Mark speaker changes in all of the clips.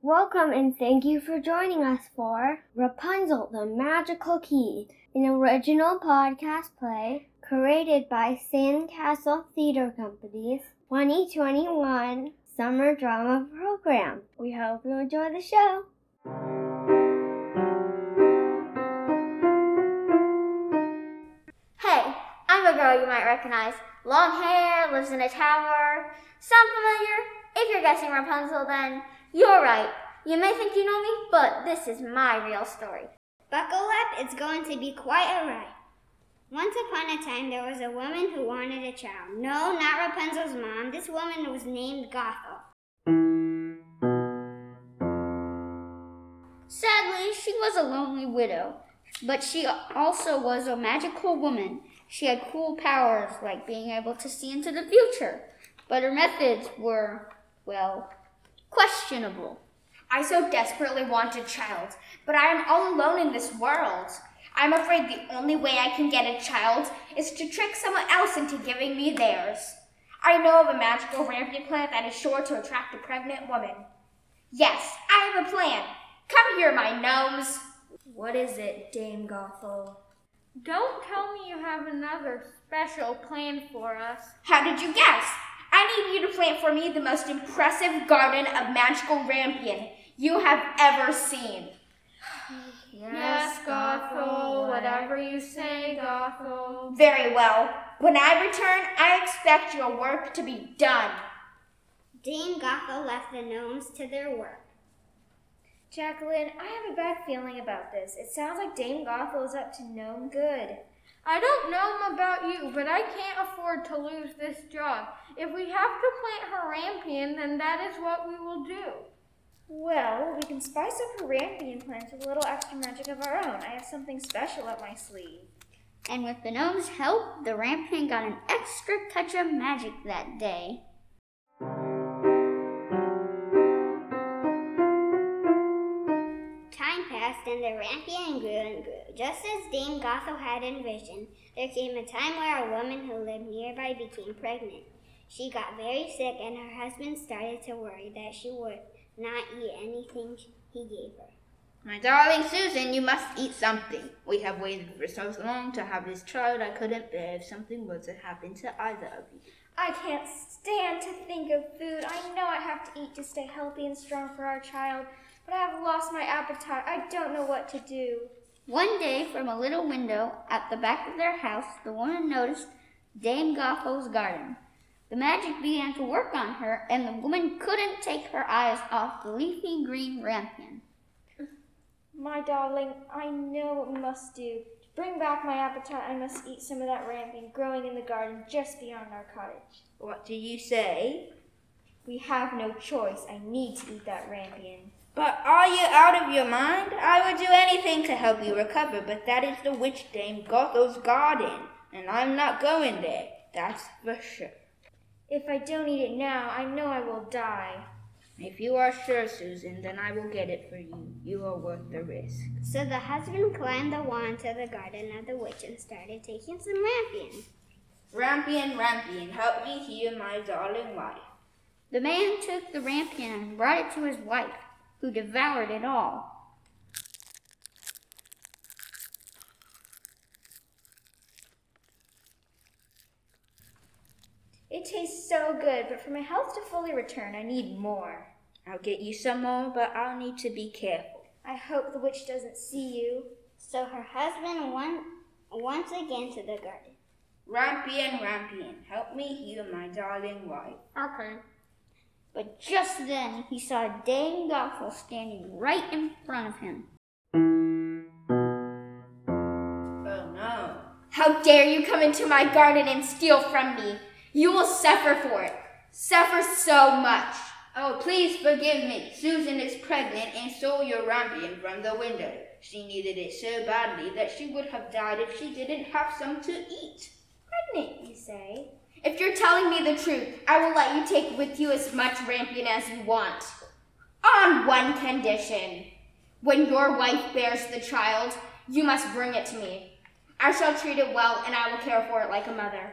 Speaker 1: Welcome and thank you for joining us for Rapunzel the Magical Key, an original podcast play created by Sandcastle Theater Company's 2021 Summer Drama Program. We hope you enjoy the show.
Speaker 2: Hey, I'm a girl you might recognize. Long hair, lives in a tower. Sound familiar? If you're guessing Rapunzel, then you're right. You may think you know me, but this is my real story.
Speaker 3: Buckle up, it's going to be quite a ride. Once upon a time, there was a woman who wanted a child. No, not Rapunzel's mom. This woman was named Gothel.
Speaker 2: Sadly, she was a lonely widow, but she also was a magical woman. She had cool powers like being able to see into the future, but her methods were, well, questionable.
Speaker 4: I so desperately want a child, but I am all alone in this world. I'm afraid the only way I can get a child is to trick someone else into giving me theirs. I know of a magical rampion plant that is sure to attract a pregnant woman. Yes, I have a plan. Come here, my gnomes.
Speaker 5: What is it, Dame Gothel?
Speaker 6: Don't tell me you have another special plan for us.
Speaker 4: How did you guess? I need you to plant for me the most impressive garden of magical rampion you have ever seen.
Speaker 6: Yes, Gothel, whatever you say, Gothel.
Speaker 4: Very well. When I return, I expect your work to be done.
Speaker 3: Dame Gothel left the gnomes to their work.
Speaker 5: Jacqueline, I have a bad feeling about this. It sounds like Dame Gothel is up to no good.
Speaker 6: I don't know about you, but I can't afford to lose this job. If we have to plant her rampion, then that is what we will do.
Speaker 5: Well, we can spice up her rampion plants with a little extra magic of our own. I have something special up my sleeve.
Speaker 2: And with the gnome's help, the rampion got an extra touch of magic that day.
Speaker 3: Time and the rampion grew and grew. Just as Dame Gothel had envisioned, there came a time where a woman who lived nearby became pregnant. She got very sick and her husband started to worry that she would not eat anything he gave her.
Speaker 7: My darling Susan, you must eat something. We have waited for so long to have this child. I couldn't bear if something were to happen to either of you.
Speaker 5: I can't stand to think of food. I know I have to eat to stay healthy and strong for our child, but I have lost my appetite. I don't know what to do.
Speaker 2: One day, from a little window at the back of their house, the woman noticed Dame Gothel's garden. The magic began to work on her, and the woman couldn't take her eyes off the leafy green rampion.
Speaker 5: My darling, I know what we must do. To bring back my appetite, I must eat some of that rampion growing in the garden just beyond our cottage.
Speaker 7: What do you say?
Speaker 5: We have no choice. I need to eat that rampion.
Speaker 7: But are you out of your mind? I would do anything to help you recover, but that is the witch dame Gothel's garden, and I'm not going there. That's for sure.
Speaker 5: If I don't eat it now, I know I will die.
Speaker 7: If you are sure, Susan, then I will get it for you. You are worth the risk.
Speaker 3: So the husband climbed the wall into the garden of the witch and started taking some rampion.
Speaker 7: Rampion, Rampion, help me heal my darling wife.
Speaker 2: The man took the rampion and brought it to his wife, who devoured it all.
Speaker 5: It tastes so good, but for my health to fully return, I need more.
Speaker 7: I'll get you some more, but I'll need to be careful.
Speaker 5: I hope the witch doesn't see you.
Speaker 3: So her husband went once again to the garden.
Speaker 7: Rampion, Rampion, help me heal my darling wife.
Speaker 6: Okay.
Speaker 2: But just then he saw Dame Gothel standing right in front of him.
Speaker 7: Oh no.
Speaker 4: How dare you come into my garden and steal from me? You will suffer for it. Suffer so much.
Speaker 7: Oh, please forgive me. Susan is pregnant and stole your rampion from the window. She needed it so badly that she would have died if she didn't have some to eat.
Speaker 5: Pregnant, you say?
Speaker 4: If you're telling me the truth, I will let you take with you as much rampion as you want. On one condition. When your wife bears the child, you must bring it to me. I shall treat it well and I will care for it like a mother.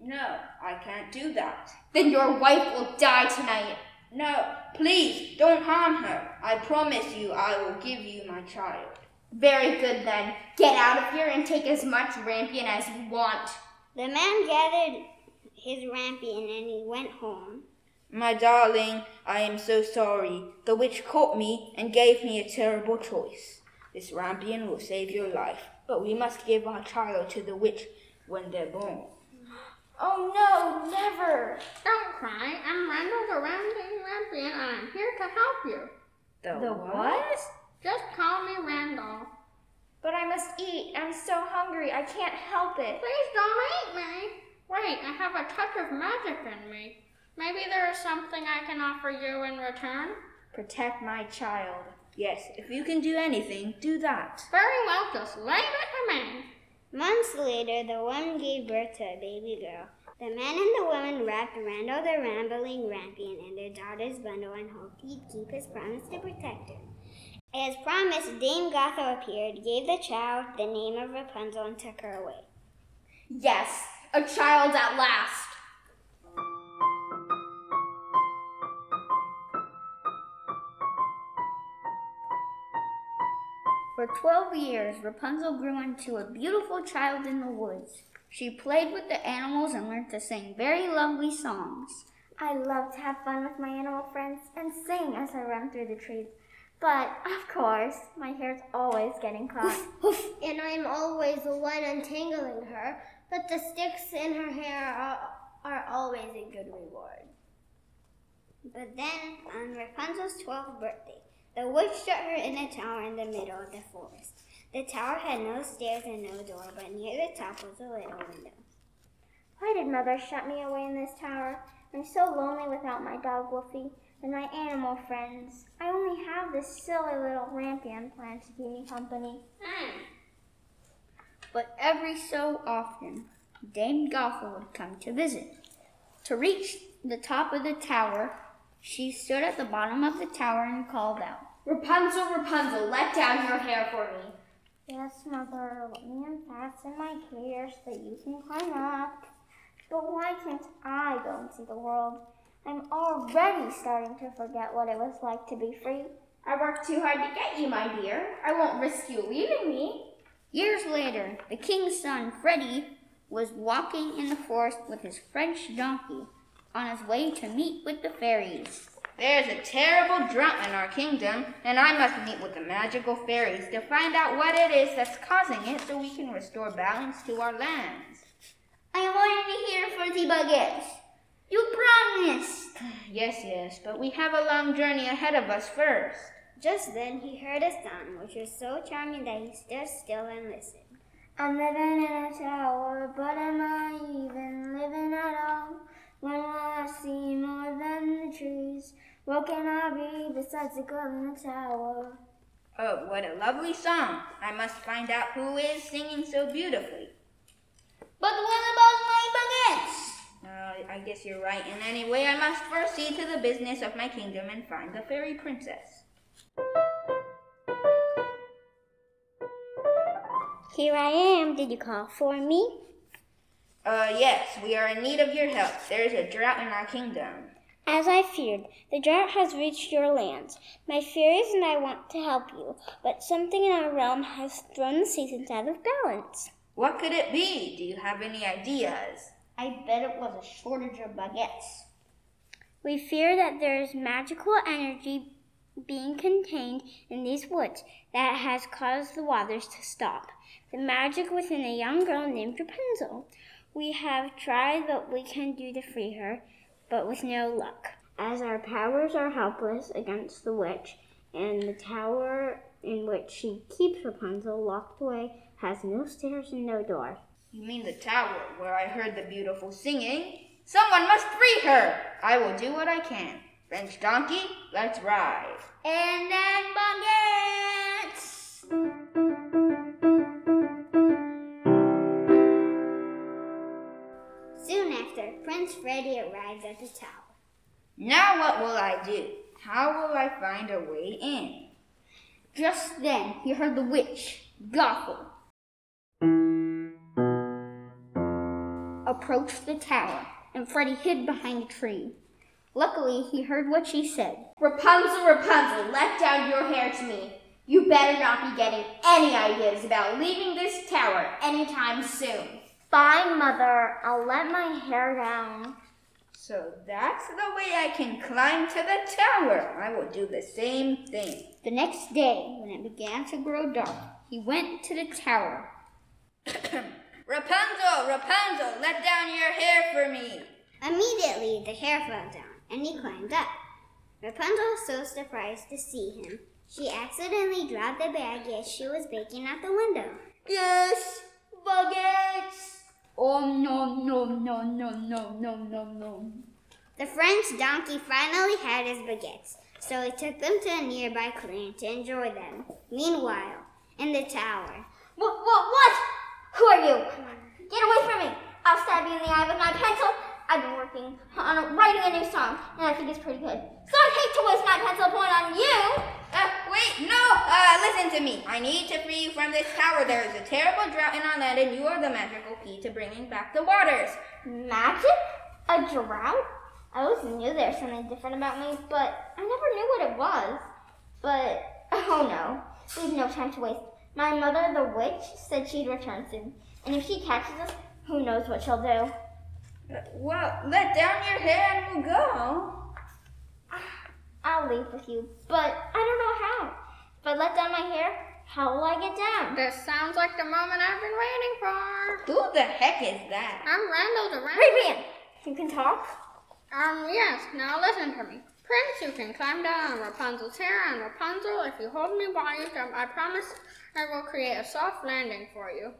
Speaker 7: No, I can't do that.
Speaker 4: Then your wife will die tonight.
Speaker 7: No, please, don't harm her. I promise you I will give you my child.
Speaker 4: Very good then. Get out of here and take as much rampion as you want.
Speaker 3: The man gathered his rampion and he went home.
Speaker 7: My darling, I am so sorry. The witch caught me and gave me a terrible choice. This rampion will save your life, but we must give our child to the witch when they're born.
Speaker 5: Oh no, never!
Speaker 8: Don't cry. I'm Randall the Rambling Rampion, and I'm here to help you.
Speaker 7: The, what?
Speaker 8: Just call me Randall.
Speaker 5: But I must eat. I'm so hungry. I can't help it.
Speaker 8: Please don't eat me. Wait, I have a touch of magic in me. Maybe there is something I can offer you in return.
Speaker 5: Protect my child.
Speaker 7: Yes, if you can do anything, do that.
Speaker 8: Very well, just leave it to me.
Speaker 3: Months later, the woman gave birth to a baby girl. The man and the woman wrapped Randall the Rambling Rampion in their daughter's bundle and hoped he'd keep his promise to protect her. As promised, Dame Gothel appeared, gave the child the name of Rapunzel, and took her away.
Speaker 4: Yes, a child at last.
Speaker 2: For twelve years, Rapunzel grew into a beautiful child in the woods. She played with the animals and learned to sing very lovely songs.
Speaker 9: I love to have fun with my animal friends and sing as I run through the trees. But, of course, my hair's always getting caught.
Speaker 10: and I'm always the one untangling her, but the sticks in her hair are, are always a good reward.
Speaker 3: But then, on Rapunzel's twelfth birthday, the witch shut her in a tower in the middle of the forest. The tower had no stairs and no door, but near the top was a little window.
Speaker 9: Why did Mother shut me away in this tower? I'm so lonely without my dog Wolfie and my animal friends. I only have this silly little rampion plant to keep me company. Hmm.
Speaker 2: But every so often, Dame Gothel would come to visit. To reach the top of the tower, she stood at the bottom of the tower and called out.
Speaker 4: Rapunzel, Rapunzel, let down your hair for me.
Speaker 9: Yes, Mother, let me unfasten my hair so that you can climb up. But why can't I go and see the world? I'm already starting to forget what it was like to be free.
Speaker 4: I worked too hard to get you, my dear. I won't risk you leaving me.
Speaker 2: Years later, the king's son, Freddie, was walking in the forest with his French donkey on his way to meet with the fairies.
Speaker 7: There's a terrible drought in our kingdom, and I must meet with the magical fairies to find out what it is that's causing it so we can restore balance to our lands.
Speaker 2: I am already here for the baguettes. You promised.
Speaker 7: Yes, yes, but we have a long journey ahead of us first.
Speaker 3: Just then, he heard a sound which was so charming that he stood still and listened.
Speaker 9: I'm living in a tower, but am I even living at all? When will I see more than the trees? What can I be besides the girl in the tower?
Speaker 7: Oh, what a lovely song! I must find out who is singing so beautifully.
Speaker 2: But what about my baguettes?
Speaker 7: Uh, I guess you're right. And anyway, I must first see to the business of my kingdom and find the fairy princess.
Speaker 3: Here I am. Did you call for me?
Speaker 7: Uh, yes, we are in need of your help. There is a drought in our kingdom.
Speaker 3: As I feared, the drought has reached your lands. My fairies and I want to help you, but something in our realm has thrown the seasons out of balance.
Speaker 7: What could it be? Do you have any ideas?
Speaker 2: I bet it was a shortage of baguettes.
Speaker 3: We fear that there is magical energy being contained in these woods that has caused the waters to stop. The magic within a young girl named Rapunzel. We have tried what we can do to free her, but with no luck. As our powers are helpless against the witch, and the tower in which she keeps Rapunzel locked away has no stairs and no door.
Speaker 7: You mean the tower where I heard the beautiful singing? Someone must free her! I will do what I can. French donkey, let's ride.
Speaker 2: And then baguettes.
Speaker 3: Freddie arrived at the tower.
Speaker 7: Now what will I do? How will I find a way in?
Speaker 2: Just then he heard the witch, Gothel, approach the tower, and Freddie hid behind a tree. Luckily, he heard what she said.
Speaker 4: Rapunzel, Rapunzel, let down your hair to me. You better not be getting any ideas about leaving this tower anytime soon.
Speaker 9: Fine, Mother. I'll let my hair down.
Speaker 7: So that's the way I can climb to the tower. I will do the same thing.
Speaker 2: The next day, when it began to grow dark, he went to the tower.
Speaker 7: Rapunzel, Rapunzel, let down your hair for me.
Speaker 3: Immediately, the hair fell down, and he climbed up. Rapunzel was so surprised to see him, she accidentally dropped the bag as she was baking out the window.
Speaker 7: Yes, baguettes.
Speaker 2: Oh no, no, no, no, no, no, no, no.
Speaker 3: The French donkey finally had his baguettes, so he took them to a nearby clearing to enjoy them. Meanwhile, in the tower,
Speaker 9: What? What? What? Who are you? Get away from me! I'll stab you in the eye with my pencil. I've been working on writing a new song, and I think it's pretty good. So I'd hate to waste my pencil point on you.
Speaker 7: Uh, wait, no! Uh, listen to me. I need to free you from this tower. There is a terrible drought in our land, and you are the magical key to bringing back the waters.
Speaker 9: Magic? A drought? I always knew there was something different about me, but I never knew what it was. But, oh no, we've no time to waste. My mother, the witch, said she'd return soon, and if she catches us, who knows what she'll do.
Speaker 7: Uh, well, let down your hair and we'll go.
Speaker 9: I'll leave with you, but I don't know how. If I let down my hair, how will I get down?
Speaker 6: This sounds like the moment I've been waiting for.
Speaker 7: Who the heck is that?
Speaker 6: I'm Randall the Ram-
Speaker 9: Raven, you can talk.
Speaker 6: Um, yes, now listen to me. Prince, you can climb down on Rapunzel's hair, and Rapunzel, if you hold me while you jump, I promise I will create a soft landing for you.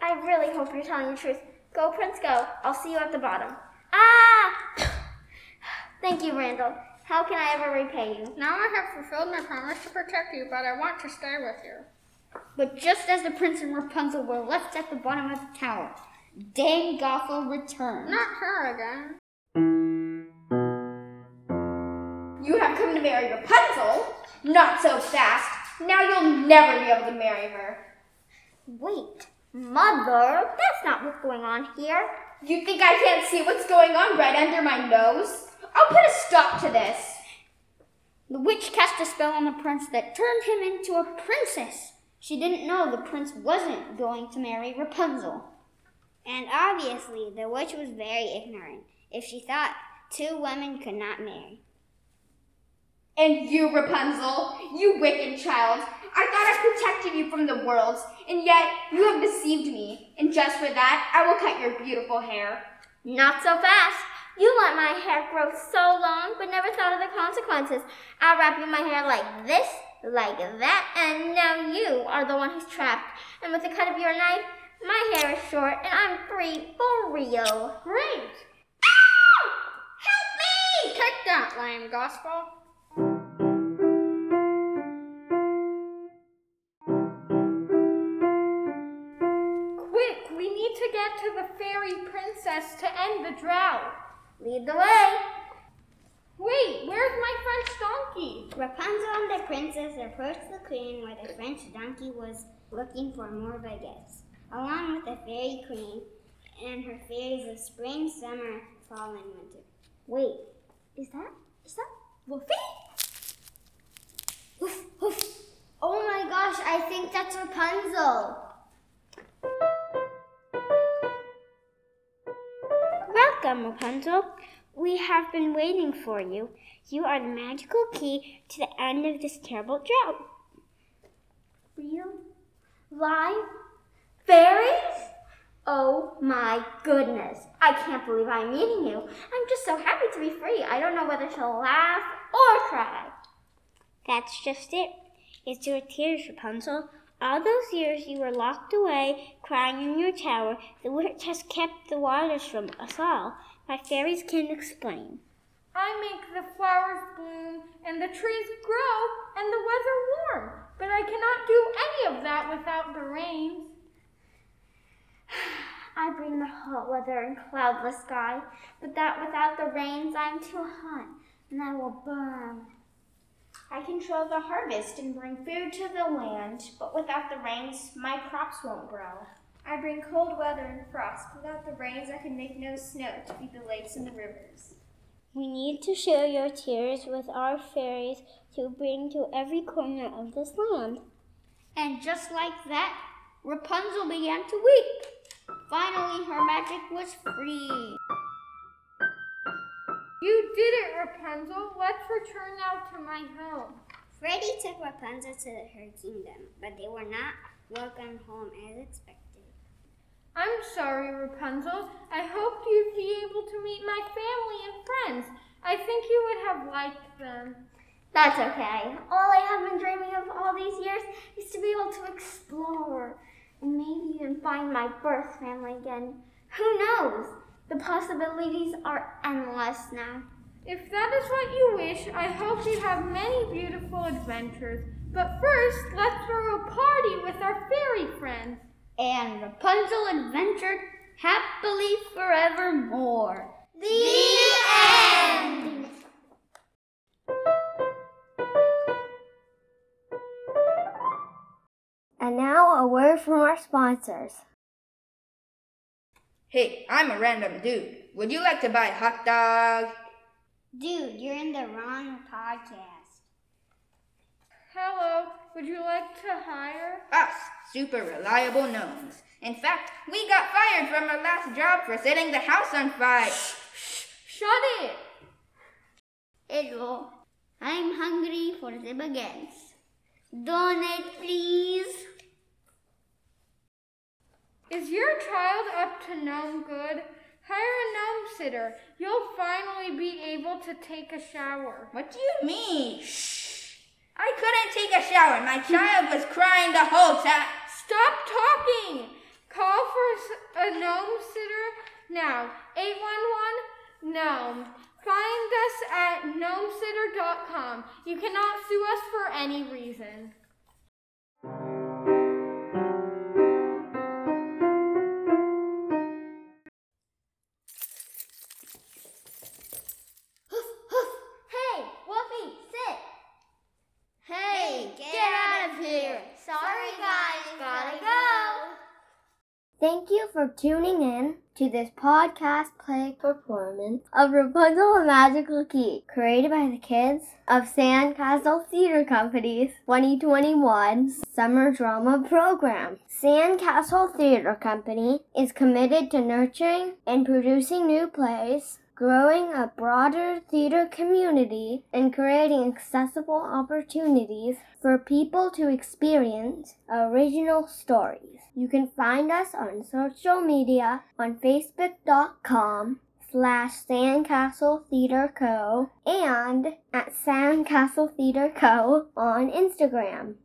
Speaker 9: I really hope you're telling the truth. Go, Prince, go. I'll see you at the bottom. Ah! Thank you, Randall. How can I ever repay you?
Speaker 6: Now I have fulfilled my promise to protect you, but I want to stay with you.
Speaker 2: But just as the prince and Rapunzel were left at the bottom of the tower, Dame Gothel returned.
Speaker 6: Not her again.
Speaker 4: You have come to marry Rapunzel? Not so fast. Now you'll never be able to marry her.
Speaker 9: Wait, Mother, that's not what's going on here.
Speaker 4: You think I can't see what's going on right under my nose? I'll put a stop to this.
Speaker 2: The witch cast a spell on the prince that turned him into a princess. She didn't know the prince wasn't going to marry Rapunzel.
Speaker 3: and obviously the witch was very ignorant if she thought two women could not marry.
Speaker 4: And you, Rapunzel, you wicked child, I thought I protected you from the world, and yet you have deceived me. And just for that, I will cut your beautiful hair.
Speaker 9: Not so fast. You let my hair grow so long, but never thought of the consequences. I'll wrap you my hair like this, like that, and now you are the one who's trapped. And with the cut of your knife, my hair is short, and I'm free for real.
Speaker 6: Great!
Speaker 9: Help me!
Speaker 6: Take that, lame Gothel. Quick, we need to get to the fairy princess to end the drought.
Speaker 9: Lead the way.
Speaker 6: Wait, where's my French donkey?
Speaker 3: Rapunzel and the princess approached the queen where the French donkey was looking for more baguettes, along with the fairy queen and her fairies of spring, summer, fall, and winter.
Speaker 9: Wait, is that is that Wolfie?
Speaker 10: Hoof, hoof. Oh my gosh, I think that's Rapunzel.
Speaker 3: Rapunzel. We have been waiting for you. You are the magical key to the end of this terrible drought.
Speaker 9: Real? Live? Fairies? Oh my goodness. I can't believe I'm meeting you. I'm just so happy to be free. I don't know whether to laugh or cry.
Speaker 3: That's just it. It's your tears, Rapunzel. All those years you were locked away, crying in your tower, the witch has kept the waters from us all. My fairies can explain.
Speaker 6: I make the flowers bloom and the trees grow and the weather warm, but I cannot do any of that without the rains.
Speaker 9: I bring the hot weather and cloudless sky, but that without the rains I am too hot, and I will burn.
Speaker 4: I control the harvest and bring food to the land, but without the rains, my crops won't grow.
Speaker 9: I bring cold weather and frost. Without the rains, I can make no snow to feed the lakes and the rivers.
Speaker 3: We need to share your tears with our fairies to bring to every corner of this land.
Speaker 2: And just like that, Rapunzel began to weep. Finally, her magic was free.
Speaker 6: You did it, Rapunzel. Let's return now to my home.
Speaker 3: Freddie took Rapunzel to her kingdom, but they were not welcomed home as expected.
Speaker 6: I'm sorry, Rapunzel. I hoped you'd be able to meet my family and friends. I think you would have liked them.
Speaker 9: That's okay. All I have been dreaming of all these years is to be able to explore and maybe even find my birth family again. Who knows? The possibilities are endless now.
Speaker 6: If that is what you wish, I hope you have many beautiful adventures. But first, let's throw a party with our fairy friends.
Speaker 2: And Rapunzel adventured happily forevermore.
Speaker 9: The end!
Speaker 1: And now a word from our sponsors.
Speaker 7: Hey, I'm a random dude. Would you like to buy a hot dog?
Speaker 3: Dude, you're in the wrong podcast.
Speaker 6: Hello, would you like to hire?
Speaker 7: Us, super reliable gnomes. In fact, we got fired from our last job for setting the house on fire.
Speaker 6: shh Shut it!
Speaker 2: Hello, I'm hungry for the baguettes. Donate, please.
Speaker 6: Is your child up to gnome good? Hire a gnome sitter. You'll finally be able to take a shower.
Speaker 7: What do you mean? Shh. I couldn't take a shower. My child was crying the whole time.
Speaker 6: Stop talking! Call for a gnome sitter now. 811 gnome. Find us at gnomesitter.com. You cannot sue us for any reason.
Speaker 1: For tuning in to this podcast play performance of Rapunzel and Magical Key, created by the kids of Sandcastle Theater Company's 2021 Summer Drama Program. Sandcastle Theater Company is committed to nurturing and producing new plays, growing a broader theater community, and creating accessible opportunities for people to experience original stories. You can find us on social media on facebook.com slash Sandcastle Theater Co. and at Sandcastle Theater Co. on Instagram.